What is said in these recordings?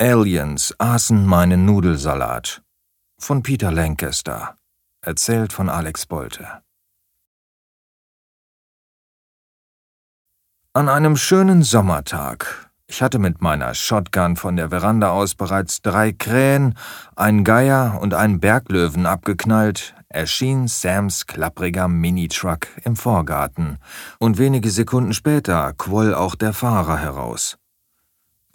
Aliens aßen meinen Nudelsalat von Peter Lancaster, erzählt von Alex Bolte. An einem schönen Sommertag, ich hatte mit meiner Shotgun von der Veranda aus bereits drei Krähen, einen Geier und einen Berglöwen abgeknallt, erschien Sams klappriger Minitruck im Vorgarten, und wenige Sekunden später quoll auch der Fahrer heraus.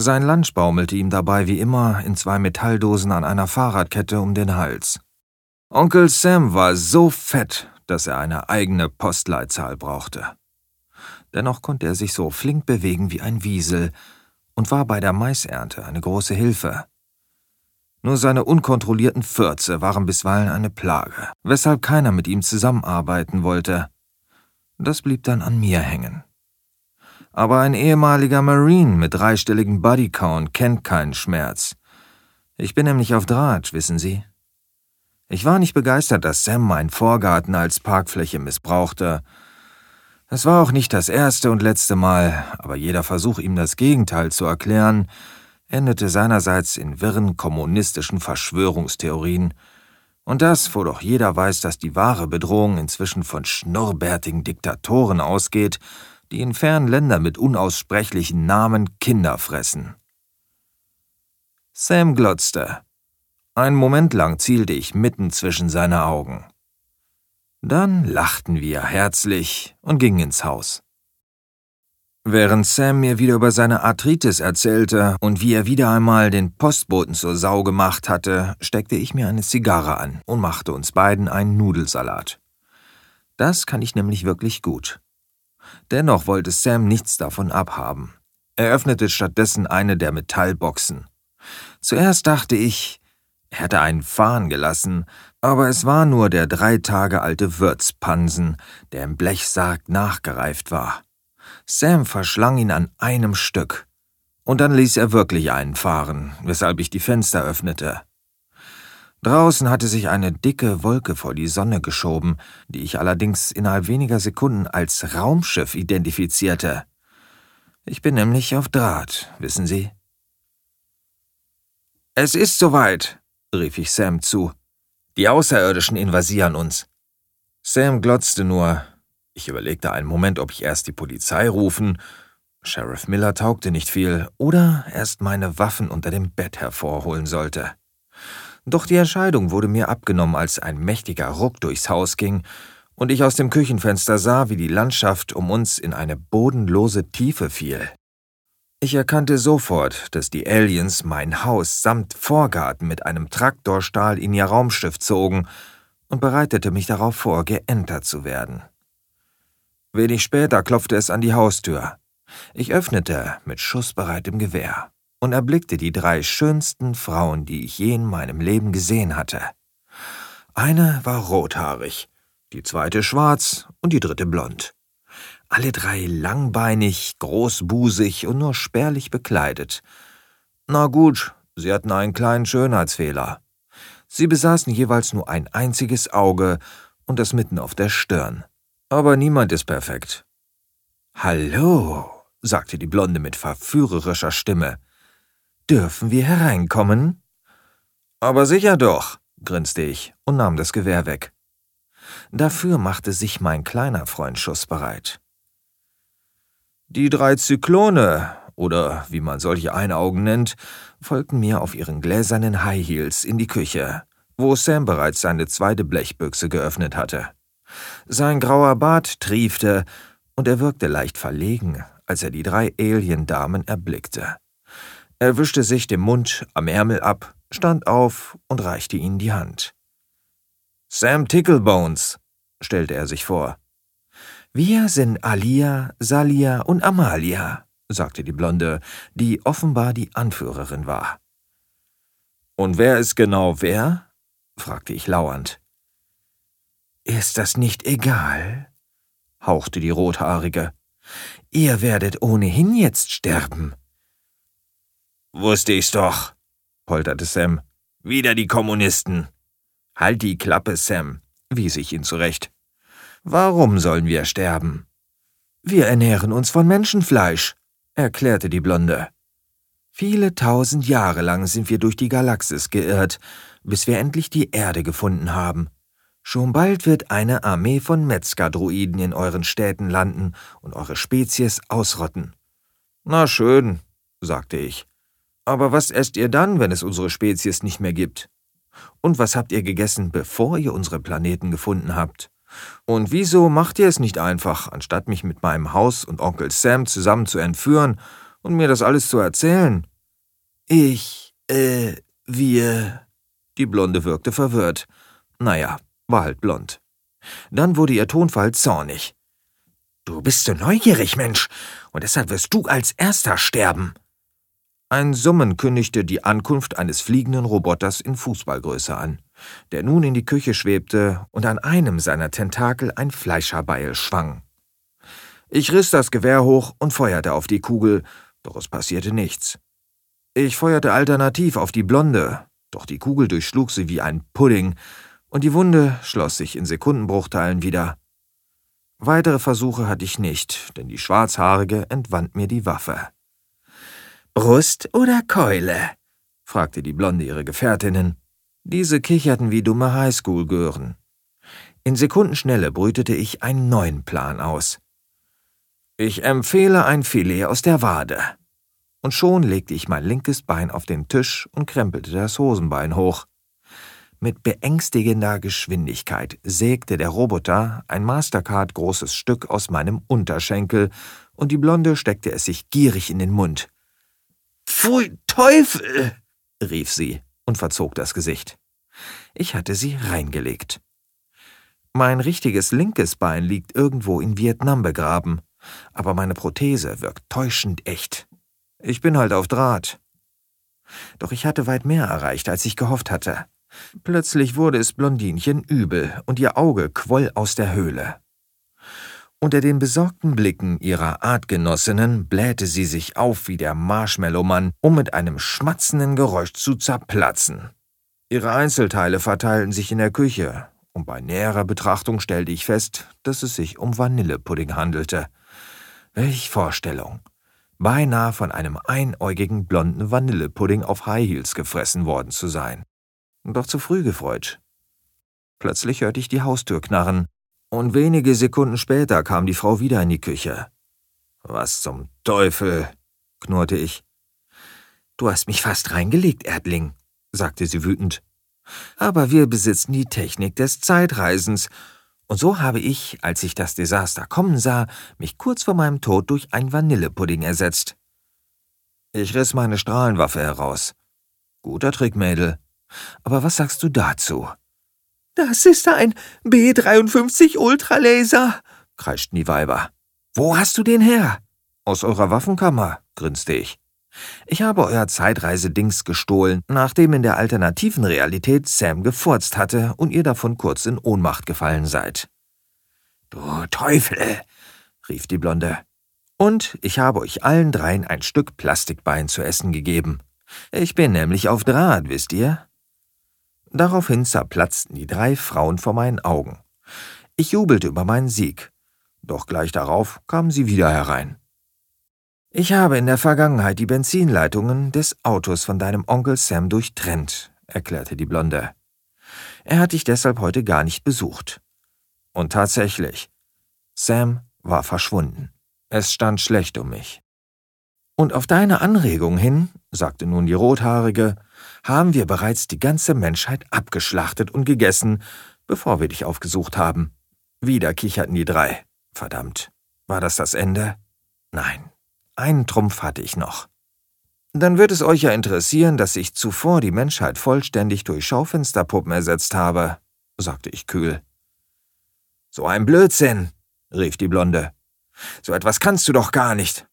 Sein Lunch baumelte ihm dabei wie immer in zwei Metalldosen an einer Fahrradkette um den Hals. Onkel Sam war so fett, dass er eine eigene Postleitzahl brauchte. Dennoch konnte er sich so flink bewegen wie ein Wiesel und war bei der Maisernte eine große Hilfe. Nur seine unkontrollierten Fürze waren bisweilen eine Plage, weshalb keiner mit ihm zusammenarbeiten wollte. Das blieb dann an mir hängen. Aber ein ehemaliger Marine mit dreistelligem Bodycount kennt keinen Schmerz. Ich bin nämlich auf Draht, wissen Sie. Ich war nicht begeistert, dass Sam meinen Vorgarten als Parkfläche missbrauchte. Es war auch nicht das erste und letzte Mal, aber jeder Versuch, ihm das Gegenteil zu erklären, endete seinerseits in wirren kommunistischen Verschwörungstheorien, und das, wo doch jeder weiß, dass die wahre Bedrohung inzwischen von schnurrbärtigen Diktatoren ausgeht, die in fernen Ländern mit unaussprechlichen Namen Kinder fressen. Sam glotzte. Einen Moment lang zielte ich mitten zwischen seine Augen. Dann lachten wir herzlich und gingen ins Haus. Während Sam mir wieder über seine Arthritis erzählte und wie er wieder einmal den Postboten zur Sau gemacht hatte, steckte ich mir eine Zigarre an und machte uns beiden einen Nudelsalat. Das kann ich nämlich wirklich gut. Dennoch wollte Sam nichts davon abhaben. Er öffnete stattdessen eine der Metallboxen. Zuerst dachte ich, er hätte einen fahren gelassen, aber es war nur der drei Tage alte Würzpansen, der im Blechsarg nachgereift war. Sam verschlang ihn an einem Stück. Und dann ließ er wirklich einen fahren, weshalb ich die Fenster öffnete. Draußen hatte sich eine dicke Wolke vor die Sonne geschoben, die ich allerdings innerhalb weniger Sekunden als Raumschiff identifizierte. Ich bin nämlich auf Draht, wissen Sie? Es ist soweit, rief ich Sam zu. Die Außerirdischen invasieren uns. Sam glotzte nur, ich überlegte einen Moment, ob ich erst die Polizei rufen, Sheriff Miller taugte nicht viel, oder erst meine Waffen unter dem Bett hervorholen sollte. Doch die Entscheidung wurde mir abgenommen, als ein mächtiger Ruck durchs Haus ging und ich aus dem Küchenfenster sah, wie die Landschaft um uns in eine bodenlose Tiefe fiel. Ich erkannte sofort, dass die Aliens mein Haus samt Vorgarten mit einem Traktorstahl in ihr Raumschiff zogen und bereitete mich darauf vor, geentert zu werden. Wenig später klopfte es an die Haustür. Ich öffnete mit schussbereitem Gewehr und erblickte die drei schönsten Frauen, die ich je in meinem Leben gesehen hatte. Eine war rothaarig, die zweite schwarz und die dritte blond. Alle drei langbeinig, großbusig und nur spärlich bekleidet. Na gut, sie hatten einen kleinen Schönheitsfehler. Sie besaßen jeweils nur ein einziges Auge und das mitten auf der Stirn. Aber niemand ist perfekt. Hallo, sagte die Blonde mit verführerischer Stimme. Dürfen wir hereinkommen? Aber sicher doch, grinste ich und nahm das Gewehr weg. Dafür machte sich mein kleiner Freund schussbereit. Die drei Zyklone, oder wie man solche Einaugen nennt, folgten mir auf ihren gläsernen High Heels in die Küche, wo Sam bereits seine zweite Blechbüchse geöffnet hatte. Sein grauer Bart triefte, und er wirkte leicht verlegen, als er die drei Alien-Damen erblickte. Er wischte sich den Mund am Ärmel ab, stand auf und reichte ihnen die Hand. Sam Ticklebones, stellte er sich vor. Wir sind Alia, Salia und Amalia, sagte die Blonde, die offenbar die Anführerin war. Und wer ist genau wer? fragte ich lauernd. Ist das nicht egal? hauchte die Rothaarige. Ihr werdet ohnehin jetzt sterben. Wusste ich's doch, polterte Sam. Wieder die Kommunisten. Halt die Klappe, Sam, wies ich ihn zurecht. Warum sollen wir sterben? Wir ernähren uns von Menschenfleisch, erklärte die Blonde. Viele tausend Jahre lang sind wir durch die Galaxis geirrt, bis wir endlich die Erde gefunden haben. Schon bald wird eine Armee von Metzger-Druiden in euren Städten landen und eure Spezies ausrotten. Na schön, sagte ich. Aber was esst ihr dann, wenn es unsere Spezies nicht mehr gibt? Und was habt ihr gegessen, bevor ihr unsere Planeten gefunden habt? Und wieso macht ihr es nicht einfach, anstatt mich mit meinem Haus und Onkel Sam zusammen zu entführen und mir das alles zu erzählen? Ich, äh, wir. Die Blonde wirkte verwirrt. Naja, war halt blond. Dann wurde ihr Tonfall zornig. Du bist so neugierig, Mensch, und deshalb wirst du als erster sterben. Ein Summen kündigte die Ankunft eines fliegenden Roboters in Fußballgröße an, der nun in die Küche schwebte und an einem seiner Tentakel ein Fleischerbeil schwang. Ich riss das Gewehr hoch und feuerte auf die Kugel, doch es passierte nichts. Ich feuerte alternativ auf die Blonde, doch die Kugel durchschlug sie wie ein Pudding, und die Wunde schloss sich in Sekundenbruchteilen wieder. Weitere Versuche hatte ich nicht, denn die Schwarzhaarige entwand mir die Waffe. Brust oder Keule? fragte die Blonde ihre Gefährtinnen. Diese kicherten wie dumme Highschool-Gören. In Sekundenschnelle brütete ich einen neuen Plan aus. Ich empfehle ein Filet aus der Wade. Und schon legte ich mein linkes Bein auf den Tisch und krempelte das Hosenbein hoch. Mit beängstigender Geschwindigkeit sägte der Roboter ein Mastercard großes Stück aus meinem Unterschenkel, und die Blonde steckte es sich gierig in den Mund. Pfui Teufel! rief sie und verzog das Gesicht. Ich hatte sie reingelegt. Mein richtiges linkes Bein liegt irgendwo in Vietnam begraben, aber meine Prothese wirkt täuschend echt. Ich bin halt auf Draht. Doch ich hatte weit mehr erreicht, als ich gehofft hatte. Plötzlich wurde es Blondinchen übel und ihr Auge quoll aus der Höhle. Unter den besorgten Blicken ihrer Artgenossinnen blähte sie sich auf wie der Marshmallowmann, um mit einem schmatzenden Geräusch zu zerplatzen. Ihre Einzelteile verteilten sich in der Küche, und bei näherer Betrachtung stellte ich fest, dass es sich um Vanillepudding handelte. Welch Vorstellung! Beinahe von einem einäugigen blonden Vanillepudding auf High Heels gefressen worden zu sein. Doch zu früh gefreut. Plötzlich hörte ich die Haustür knarren, und wenige Sekunden später kam die Frau wieder in die Küche. Was zum Teufel, knurrte ich. Du hast mich fast reingelegt, Erdling, sagte sie wütend. Aber wir besitzen die Technik des Zeitreisens, und so habe ich, als ich das Desaster kommen sah, mich kurz vor meinem Tod durch ein Vanillepudding ersetzt. Ich riss meine Strahlenwaffe heraus. Guter Trick, Mädel. Aber was sagst du dazu? Das ist ein B-53 Ultralaser, kreischten die Weiber. Wo hast du den her? Aus eurer Waffenkammer, grinste ich. Ich habe euer Zeitreisedings gestohlen, nachdem in der alternativen Realität Sam gefurzt hatte und ihr davon kurz in Ohnmacht gefallen seid. Du Teufel, rief die Blonde. Und ich habe euch allen dreien ein Stück Plastikbein zu essen gegeben. Ich bin nämlich auf Draht, wisst ihr? Daraufhin zerplatzten die drei Frauen vor meinen Augen. Ich jubelte über meinen Sieg, doch gleich darauf kamen sie wieder herein. Ich habe in der Vergangenheit die Benzinleitungen des Autos von deinem Onkel Sam durchtrennt, erklärte die Blonde. Er hat dich deshalb heute gar nicht besucht. Und tatsächlich, Sam war verschwunden. Es stand schlecht um mich. Und auf deine Anregung hin, sagte nun die Rothaarige, haben wir bereits die ganze Menschheit abgeschlachtet und gegessen, bevor wir dich aufgesucht haben. Wieder kicherten die drei. Verdammt. War das das Ende? Nein. Einen Trumpf hatte ich noch. Dann wird es euch ja interessieren, dass ich zuvor die Menschheit vollständig durch Schaufensterpuppen ersetzt habe, sagte ich kühl. So ein Blödsinn, rief die Blonde. So etwas kannst du doch gar nicht.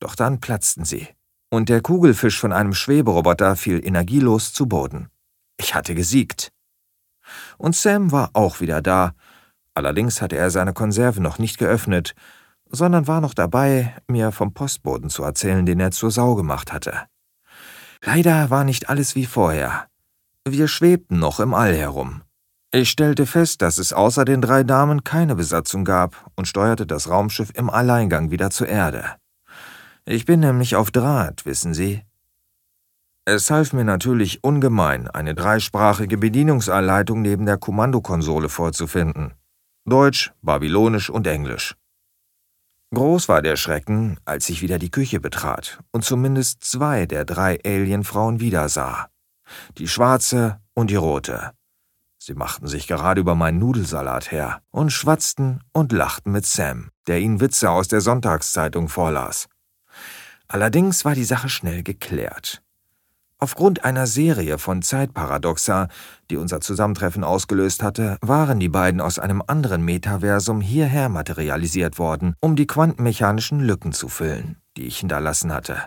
Doch dann platzten sie und der Kugelfisch von einem Schweberoboter fiel energielos zu Boden. Ich hatte gesiegt. Und Sam war auch wieder da, allerdings hatte er seine Konserve noch nicht geöffnet, sondern war noch dabei, mir vom Postboden zu erzählen, den er zur Sau gemacht hatte. Leider war nicht alles wie vorher. Wir schwebten noch im All herum. Ich stellte fest, dass es außer den drei Damen keine Besatzung gab und steuerte das Raumschiff im Alleingang wieder zur Erde. Ich bin nämlich auf Draht, wissen Sie, Es half mir natürlich ungemein, eine dreisprachige Bedienungsanleitung neben der Kommandokonsole vorzufinden. Deutsch, Babylonisch und Englisch. Groß war der Schrecken, als ich wieder die Küche betrat und zumindest zwei der drei Alienfrauen wiedersah. Die schwarze und die rote. Sie machten sich gerade über meinen Nudelsalat her und schwatzten und lachten mit Sam, der ihnen Witze aus der Sonntagszeitung vorlas. Allerdings war die Sache schnell geklärt. Aufgrund einer Serie von Zeitparadoxa, die unser Zusammentreffen ausgelöst hatte, waren die beiden aus einem anderen Metaversum hierher materialisiert worden, um die quantenmechanischen Lücken zu füllen, die ich hinterlassen hatte.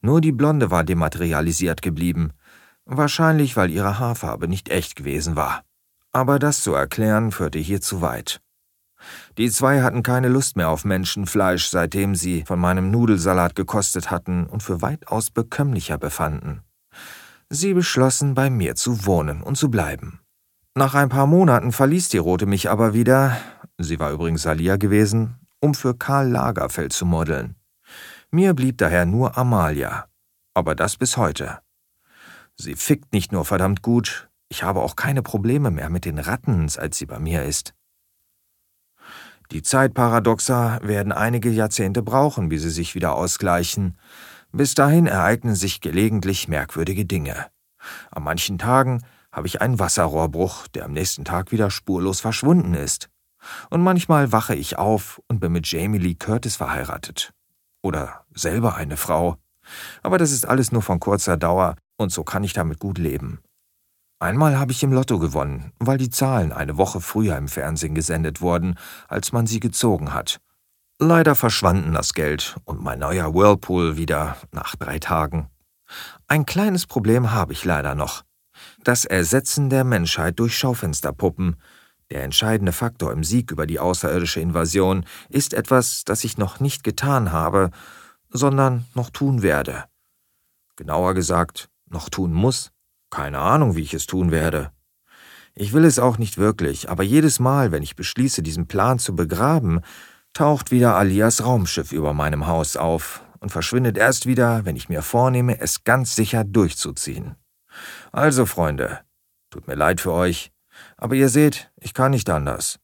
Nur die Blonde war dematerialisiert geblieben, wahrscheinlich weil ihre Haarfarbe nicht echt gewesen war. Aber das zu erklären führte hier zu weit. Die zwei hatten keine Lust mehr auf Menschenfleisch, seitdem sie von meinem Nudelsalat gekostet hatten und für weitaus bekömmlicher befanden. Sie beschlossen, bei mir zu wohnen und zu bleiben. Nach ein paar Monaten verließ die Rote mich aber wieder, sie war übrigens Salia gewesen, um für Karl Lagerfeld zu modeln. Mir blieb daher nur Amalia, aber das bis heute. Sie fickt nicht nur verdammt gut, ich habe auch keine Probleme mehr mit den Ratten, seit sie bei mir ist. Die Zeitparadoxa werden einige Jahrzehnte brauchen, bis sie sich wieder ausgleichen. Bis dahin ereignen sich gelegentlich merkwürdige Dinge. An manchen Tagen habe ich einen Wasserrohrbruch, der am nächsten Tag wieder spurlos verschwunden ist. Und manchmal wache ich auf und bin mit Jamie Lee Curtis verheiratet. Oder selber eine Frau. Aber das ist alles nur von kurzer Dauer und so kann ich damit gut leben. Einmal habe ich im Lotto gewonnen, weil die Zahlen eine Woche früher im Fernsehen gesendet wurden, als man sie gezogen hat. Leider verschwanden das Geld und mein neuer Whirlpool wieder nach drei Tagen. Ein kleines Problem habe ich leider noch. Das Ersetzen der Menschheit durch Schaufensterpuppen. Der entscheidende Faktor im Sieg über die außerirdische Invasion ist etwas, das ich noch nicht getan habe, sondern noch tun werde. Genauer gesagt, noch tun muss. Keine Ahnung, wie ich es tun werde. Ich will es auch nicht wirklich, aber jedes Mal, wenn ich beschließe, diesen Plan zu begraben, taucht wieder Alias Raumschiff über meinem Haus auf und verschwindet erst wieder, wenn ich mir vornehme, es ganz sicher durchzuziehen. Also, Freunde, tut mir leid für euch, aber ihr seht, ich kann nicht anders.